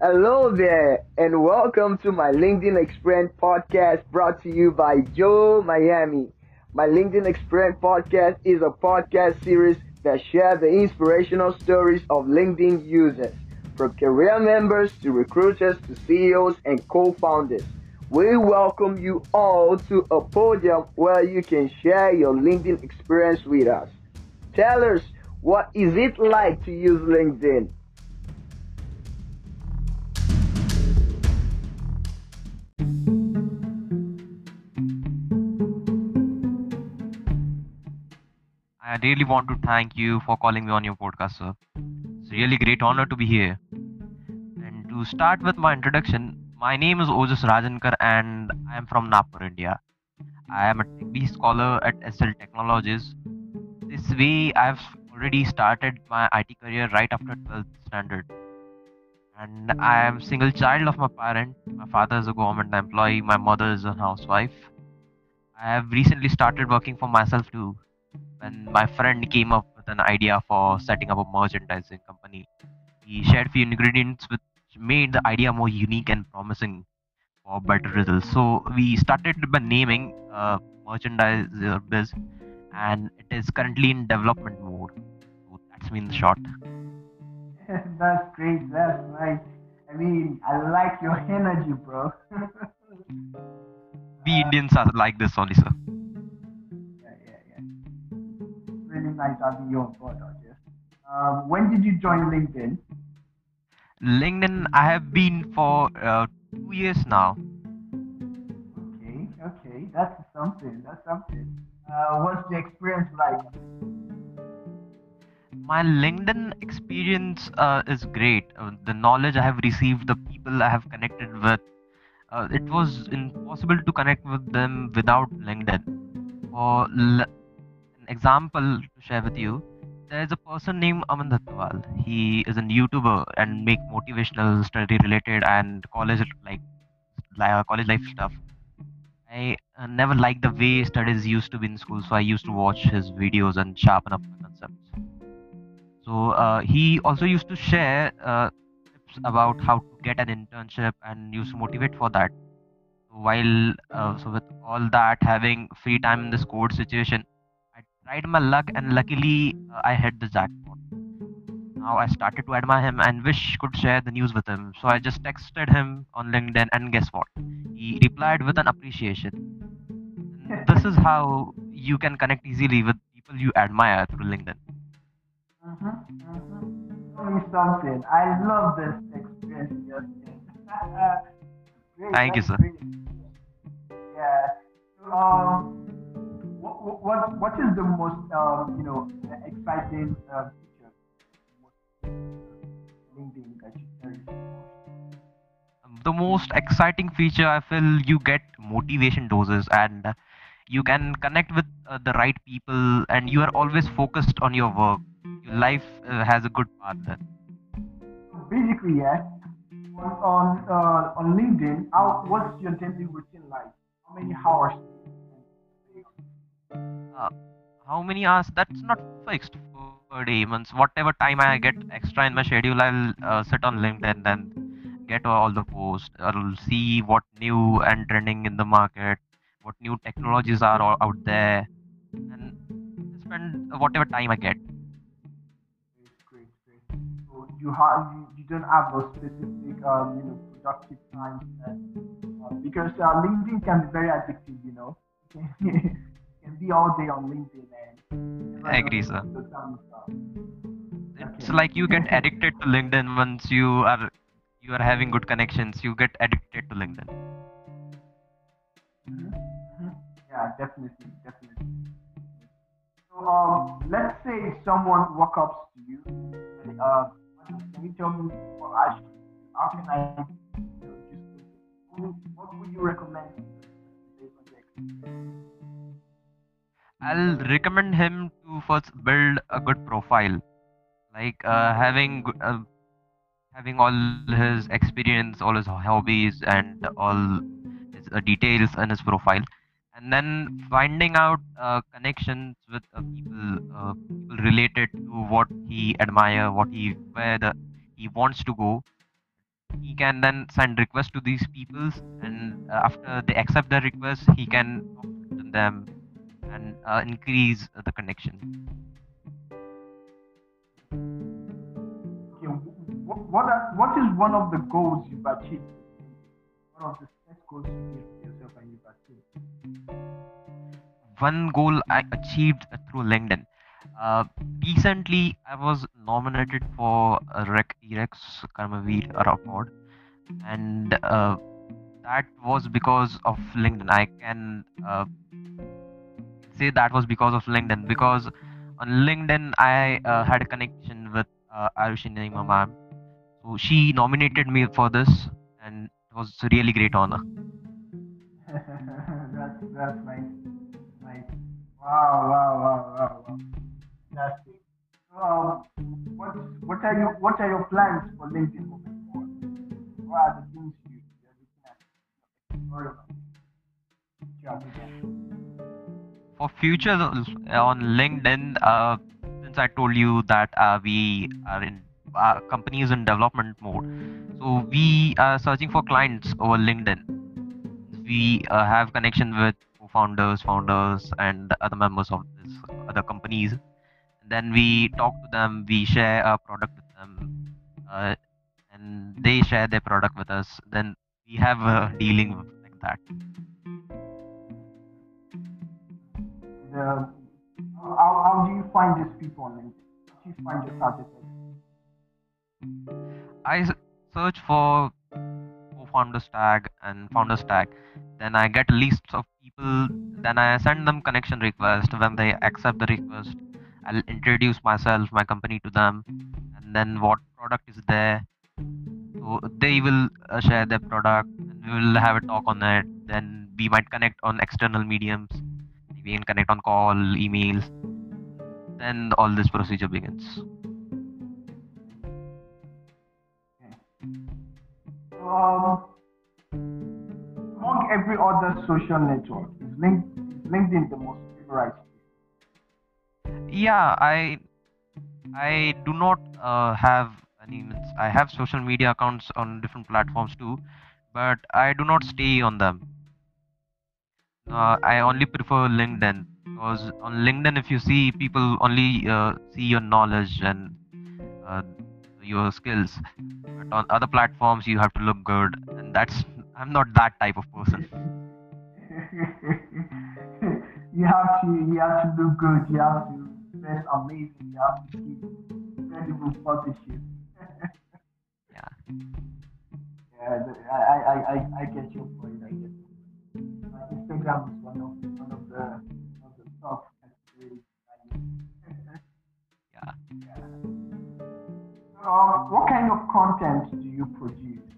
Hello there, and welcome to my LinkedIn Experience podcast brought to you by Joe Miami. My LinkedIn Experience podcast is a podcast series that shares the inspirational stories of LinkedIn users, from career members to recruiters to CEOs and co founders. We welcome you all to a podium where you can share your LinkedIn experience with us. Tell us, what is it like to use LinkedIn? I really want to thank you for calling me on your podcast, sir. It's a really great honor to be here. And to start with my introduction, my name is Ojas Rajankar and I am from Nagpur, India. I am a TechBee scholar at HCL Technologies. This way, I've already started my IT career right after 12th standard. And I am single child of my parent. My father is a government employee, my mother is a housewife. I have recently started working for myself too when my friend came up with an idea for setting up a merchandising company. He shared few ingredients which made the idea more unique and promising for better results. So we started by naming uh, merchandiser biz, and it is currently in development mode. So that's me in short. That's great. That's nice. I mean, I like your energy, bro. We Indians are like this only, sir. Really nice having you on board, Ojas. Um, when did you join LinkedIn? LinkedIn, I have been for uh, two years now. Okay, okay, that's something. That's something. Uh, what's the experience like? my linkedin experience uh, is great uh, the knowledge i have received the people i have connected with uh, it was impossible to connect with them without linkedin for l- example to share with you there's a person named Aman Dhattarwal. he is a youtuber and make motivational study related and college like college life stuff i uh, never liked the way studies used to be in school so i used to watch his videos and sharpen up my concepts so uh, he also used to share uh, tips about how to get an internship and used to motivate for that. While uh, so with all that having free time in this COVID situation, tried my luck and luckily uh, I hit the jackpot. Now I started to admire him and wish could share the news with him. So I just texted him on LinkedIn and guess what? He replied with an appreciation. And this is how you can connect easily with people you admire through LinkedIn. Mm-hmm, mm-hmm. Tell me something. I love this experience you just said. great, Thank you, sir. great. Yeah. Um, what, what, what is the most, um, you know, exciting uh, feature LinkedIn that you the most? exciting feature i feel you get motivation doses and uh, you can connect with uh, the right people and you are always focused on your work your life uh, has a good path then basically, yeah, on on, uh, on LinkedIn, how, what's your daily routine like? How many hours? Uh, how many hours? That's not fixed per day means whatever time i get extra in my schedule i'll uh, sit on linkedin and get all the posts. I'll see what new and trending in the market what new technologies are out there and spend whatever time i get. You have you, you don't have a specific um, you know productive time set, uh, because uh, LinkedIn can be very addictive. You know, be all day on LinkedIn and I agree, sir. the time is up. it's Okay. like you get addicted to linkedin once you are you are having good connections you get addicted to linkedin Mhm, mhm. Yeah, definitely, definitely. So, um, let's say someone walk up to you, and, uh, can you tell me what I should, how can I, you know, just, what what would you recommend i'll recommend him to first build a good profile. Like uh, having uh, having all his experience all his hobbies and all his uh, details in his profile. And then finding out uh, connections with uh, people uh, people related to what he admire what he where the he wants to go. He can then send requests to these people, and after they accept the request he can talk to them and uh, increase the connection Okay, what, what, are, what is one of the goals you've achieved? One of the set goals you gave yourself and you've achieved? one goal i achieved through linkedin uh, recently i was nominated for a rec erex karmaveer award and uh, that was because of linkedin i can uh, say that was because of linkedin because on linkedin i uh, had a connection with uh, Arushi Naima ma'am so she nominated me for this and it was a really great honor that's, that's nice. Nice. Wow, wow, wow, wow, wow. Fantastic. Um, what, what are your what are your plans for LinkedIn moving forward? What are the things you, you're looking at? For future uh, on linkedin uh, since i told you that uh, we are in companies in development mode so we are searching for clients over linkedin. We uh, have connection with co-founders founders and other members of this other companies. Then we talk to them we share our product with them uh, and they share their product with us. Then we have a dealing like that The, how, how do you find these people on LinkedIn? How do you find your target? I search for co-founders tag and founders tag. Then I get lists of people. Then I send them connection request. When they accept the request, I'll introduce myself, my company to them, and then what product is there. So they will uh, share their product, we will have a talk on it. Then we might connect on external mediums. We can connect on call, emails. Then all this procedure begins. Um, among every other social network, is Link, is LinkedIn the most favorite? yeah i i do not uh, have any i have social media accounts on different platforms too but i do not stay on them uh, i only prefer linkedin because on linkedin if you see people only uh, see your knowledge and uh, your skills but on other platforms you have to look good and that's i'm not that type of person you have to you have to look good. You have to dress amazing. You have to keep incredible photoshoots. yeah Yeah, I, I, I I get your point. Instagram is one of one of the one of the I use. yeah yeah. Um, what kind of content do you produce?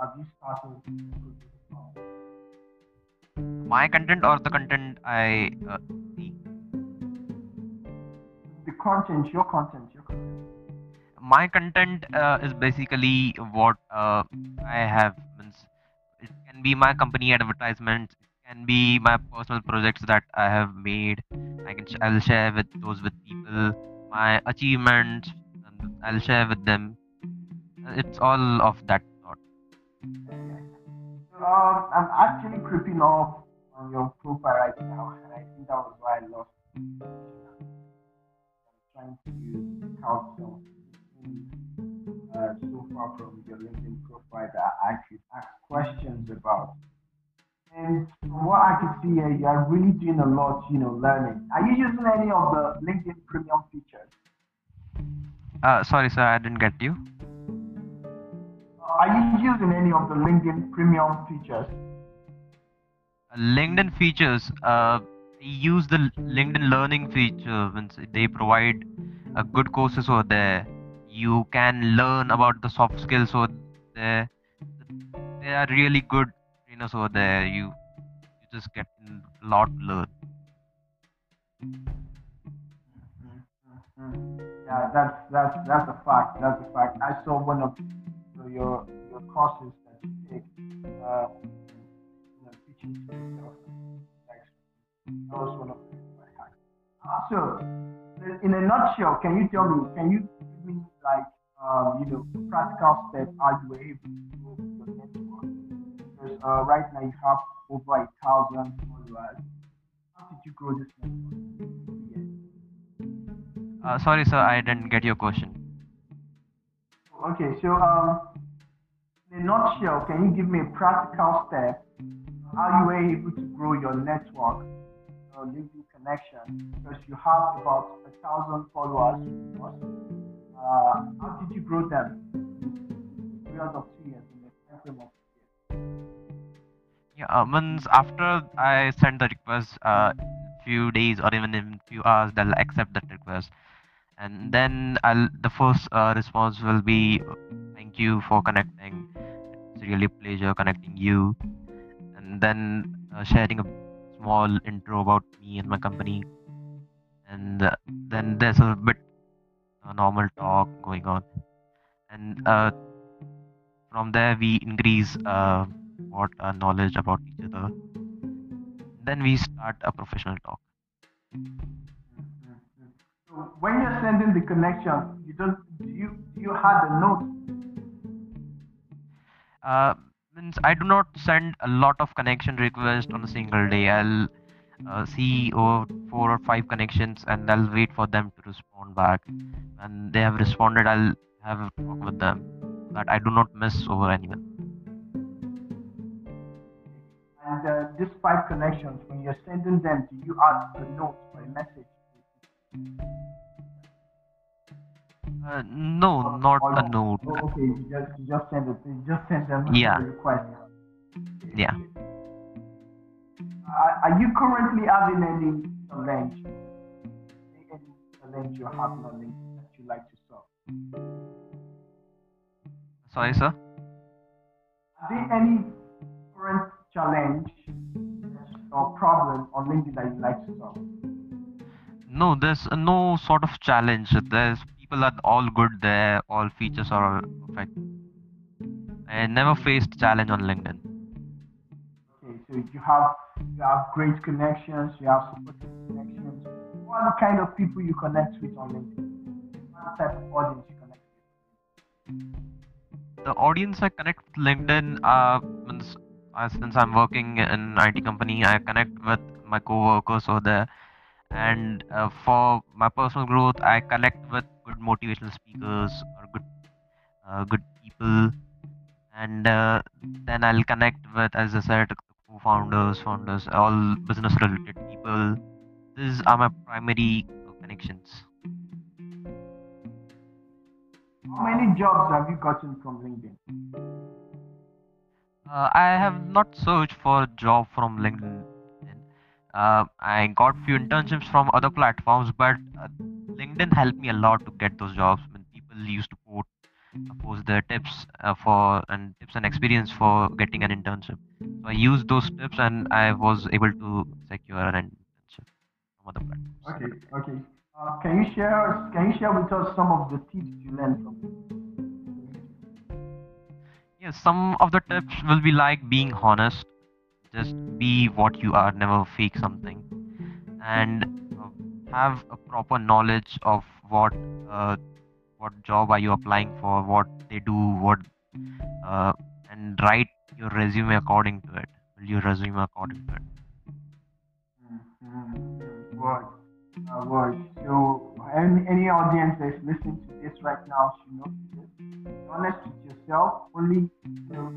Have you started my content or the content i uh, see The content, your content, your content. my content uh, is basically what uh, I have. Means it can be my company advertisements. Be my personal projects that I have made. I can I'll share with those with people my achievements. I'll share with them. It's all of that sort. Um, I'm actually creeping up on your profile right now, and I think that was why I lost. I'm trying to count some uh, so far from your LinkedIn profile that I could ask questions about. And from what I can see here, you are really doing a lot, you know, learning. Are you using any of the LinkedIn premium features? Uh, sorry, sir, I didn't get you. Are you using any of the LinkedIn premium features? LinkedIn features. Uh, use the LinkedIn Learning feature. They provide uh, good courses over there. You can learn about the soft skills over there. They are really good trainers over there. You you just get a lot learn. Yeah, that's that's that's a fact. That's a fact. I saw one of your your courses that you take, uh, you know, teaching. That was one of. Uh, So, in a nutshell, can you tell me? Can you give me like um, you know, practical steps how you able to uh, right now you have over a thousand followers. How did you grow this network? Uh, sorry, sir, I didn't get your question. Okay, so um, in a nutshell, can you give me a practical step how you were able to grow your network, uh, LinkedIn connection, because you have about a thousand followers. Uh, how did you grow them? In period of two years, in the time frame of two years. Yeah, uh, means after I send the request, uh, few days or even in few hours, they'll accept that request, and then I'll the first uh, response will be, "Thank you for connecting. It's really a pleasure connecting you." And then uh, sharing a small intro about me and my company, and uh, then there's a bit uh, normal talk going on, and uh, from there we increase what uh, knowledge about each other. Then we start a professional talk. So when you're sending the connection, you don't you you had a note? Uh, means I do not send a lot of connection requests on a single day. I'll uh, see over four or five connections and I'll wait for them to respond back. And they have responded, I'll have a talk with them. But I do not miss over anyone. These five connections, when you're sending them, do you add a note or a message? Uh, no, not Or- a note. Oh, okay, you just you just send it. You just send them Yeah. the request. Yeah. Are, are you currently having any challenge? Any challenge you're having on LinkedIn that you like to solve? Sorry, sir. Are there any current challenge or problem on LinkedIn that you like to solve? No, there's no sort of challenge. There's people are all good there. All features are perfect. I never faced challenge on LinkedIn. Okay, so you have you have great connections, you have supportive connections. What are the kind of people you connect with on LinkedIn? What type of audience you connect with? The audience I connect with LinkedIn, uh, means, uh, since I'm working in IT company, I connect with my co-workers over there. And uh, for my personal growth, I connect with good motivational speakers or good, uh, good people. And uh, then I'll connect with, as I said, co-founders, founders, all business-related people. These are my primary connections. How many jobs have you gotten from LinkedIn? Uh, I have not searched for a job from LinkedIn. Uh, I got few internships from other platforms, but uh, LinkedIn helped me a lot to get those jobs. When people used to post, uh, post their tips uh, for and tips and experience for getting an internship. So I used those tips, and I was able to secure an internship from other platforms. Okay, okay. Uh, can you share can you share with us some of the tips you learned from some of the tips will be like being honest. Just be what you are, never fake something. And uh, have a proper knowledge of what uh, what job are you applying for, what they do, what uh, and write your resume according to it. Build your resume according to it. Mm-hmm. Uh, word. So any, any audience that's listening to this right now should know this. Be honest with yourself. Only you know,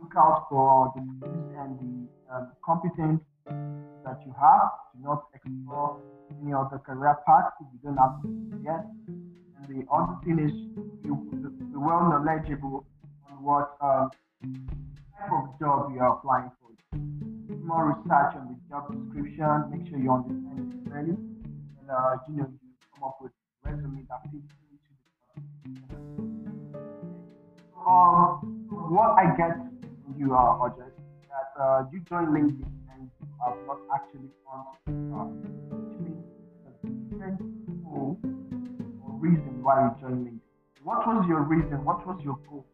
look out for the skills and the um, competence that you have. Do not explore any other career path if you don't have it yet. And the other thing is you be well knowledgeable on what um, type of job you are applying for. Do more research on the job description. Make sure you understand it clearly, and uh, you know come up with resume that fits into the um, what I get from you, uh, Roger, is that uh, you joined LinkedIn and you have not actually found uh, different goal or reason why you joined LinkedIn. What was your reason? What was your goal?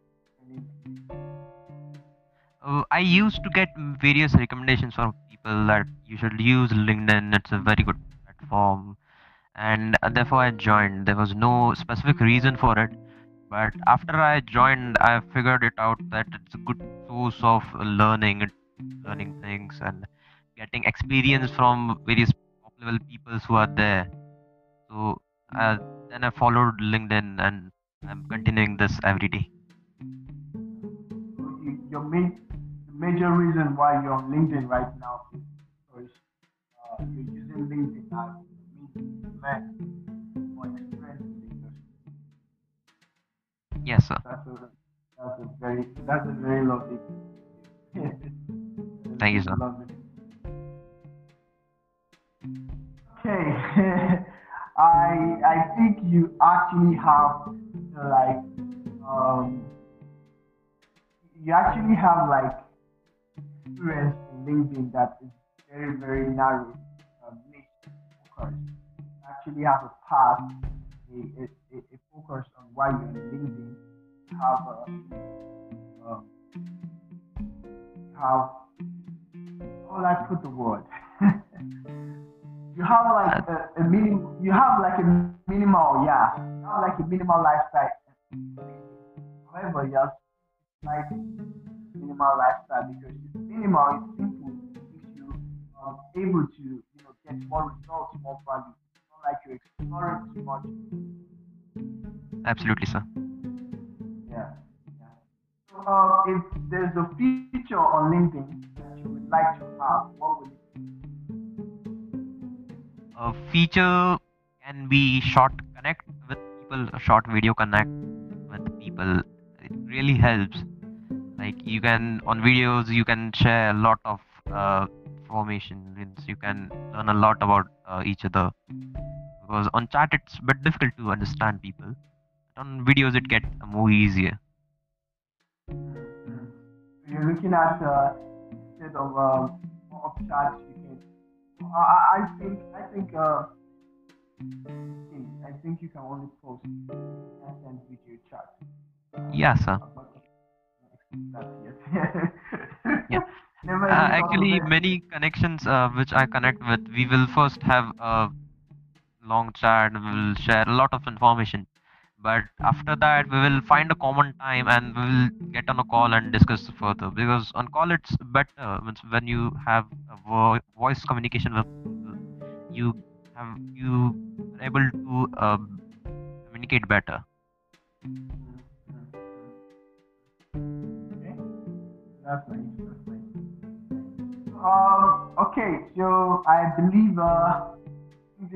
Uh, I used to get various recommendations from people that you should use LinkedIn. It's a very good platform, and therefore I joined. There was no specific reason for it, but after I joined, I figured it out that it's a good source of learning, learning things, and getting experience from various level people who are there. So uh, then I followed LinkedIn, and I'm continuing this every day. Your main, major reason why you're on LinkedIn right now is uh, you're using LinkedIn as a means to learn or experience in the industry. Yes, sir. That's a that's a very that's a very lovely. Thank you, sir. Lovely. Okay, I I think you actually have like um you actually have like experience in LinkedIn that is very very narrow, um, niche focused. You actually have a path, a, a, a focus on why you're LinkedIn. You have a um, have how will I put the word? you have like a, a you have like a minimal, yeah, you have like a minimal lifestyle. However, you have like minimal lifestyle because it's minimal, it's simple, it makes you um, able to you know get more results, more value. Like exploring too much. Absolutely, sir. Yeah, yeah. So uh, if there's a feature on LinkedIn that you would like to have, what would it be? A feature can be short connect with people, a short video connect with people. It really helps. Like you can on videos, you can share a lot of uh, information. You can learn a lot about uh, each other. Because on chat it's a bit difficult to understand people. On videos it gets more easier. You're looking at uh, instead of um, of chat, you can. I, I think I think uh, I think you can only post and video chat. Yeah, sir. I'm not explain that yet. Yeah. Uh, even thought of actually, many connections uh, which I connect with, we will first have a long chat. We will share a lot of information, but after that, we will find a common time and we will get on a call and discuss further. Because on call, it's better when you have vo- voice communication with you have you are able to uh, communicate better. Okay, that's nice. That's nice. Um, okay, so I believe uh,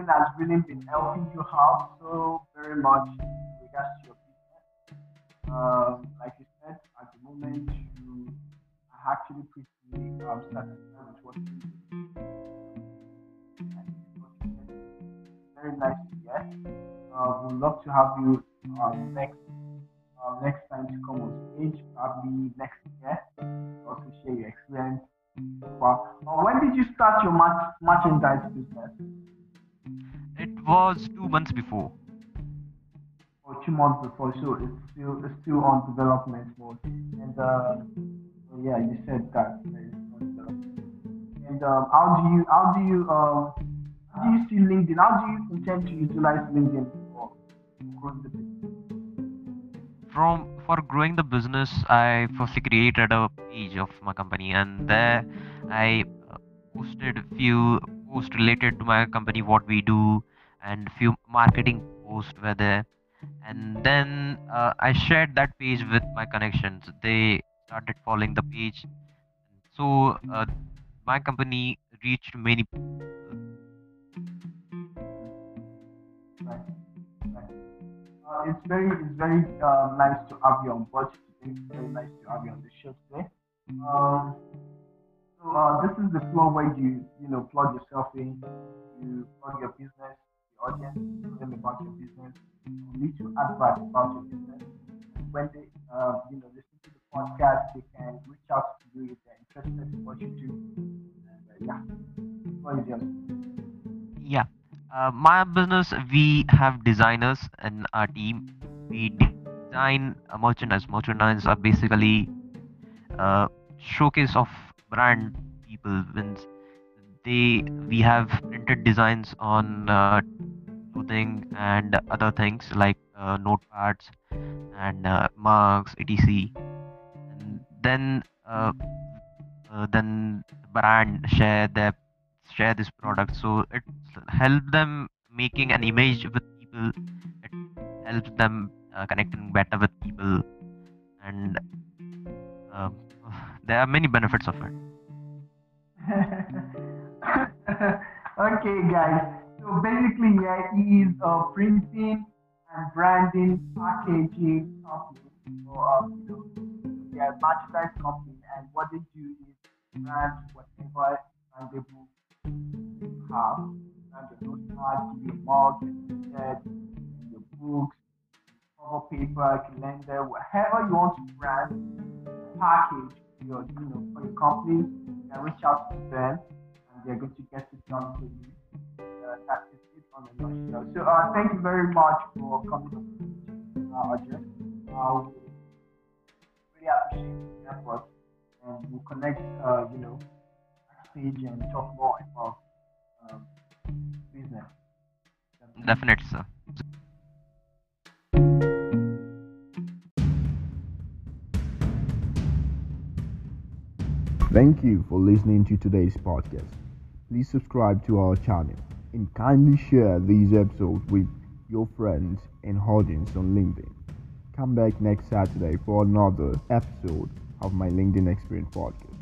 LinkedIn has really been helping you out so very much in regards to your business. Um, like you said, at the moment you are actually pretty um, satisfied with what you do. Very nice to hear. Uh, we'd love to have you um, next um, next time to come on stage, probably next year, also share your experience. Wow. Uh, when did you start your merchandise business? It was two months before. Or two months before, so it's still it's still on development mode. And uh, yeah, you said that there is no development. And um, how do you how do you um how do you see LinkedIn? How do you intend to utilize LinkedIn for growing the business? from for growing the business i firstly created a page of my company and there i uh, posted a few posts related to my company what we do and few marketing posts were there and then uh, i shared that page with my connections they started following the page so uh, my company reached many people. Uh, it's very it's very uh, nice to have you on board. It's very nice to have you on the show today. Um, so uh, this is the floor where you you know plug yourself in, you plug your business, the audience, tell them about your business, you need to advert about your business. When they uh, you know listen to the podcast, they can reach out to you if they're interested in what you do. And uh, yeah? Yeah. Uh, my business, we have designers in our team. We design uh, merchandise. Merchandise are basically uh, showcase of brand people. Means they we have printed designs on uh, clothing and other things like uh, notepads and uh, mugs etc. And then uh, uh, then the brand share their share this product. So it help them making an image with people. It helps them uh, connecting better with people. And there are many benefits of it okay, guys. So basically, yeah, he is a printing and branding packaging company. So, um, you know, a merchandise company, and what they do is brand whatever brandable you have. Brand your notepad, your mug, your your books, cover paper, calendar, whatever you want to brand, package your, you know, for your company, you reach out to them and they're going to get it done for you. Uh, that is it on the nutshell. So uh, thank you very much for coming uh, Audrey. Uh, we really appreciate your effort and we'll connect, uh, you know, backstage and talk more about um, business. definitely sir Thank you for listening to today's podcast. Please subscribe to our channel and kindly share these episodes with your friends and audience on LinkedIn. Come back next Saturday for another episode of my LinkedIn Experience podcast.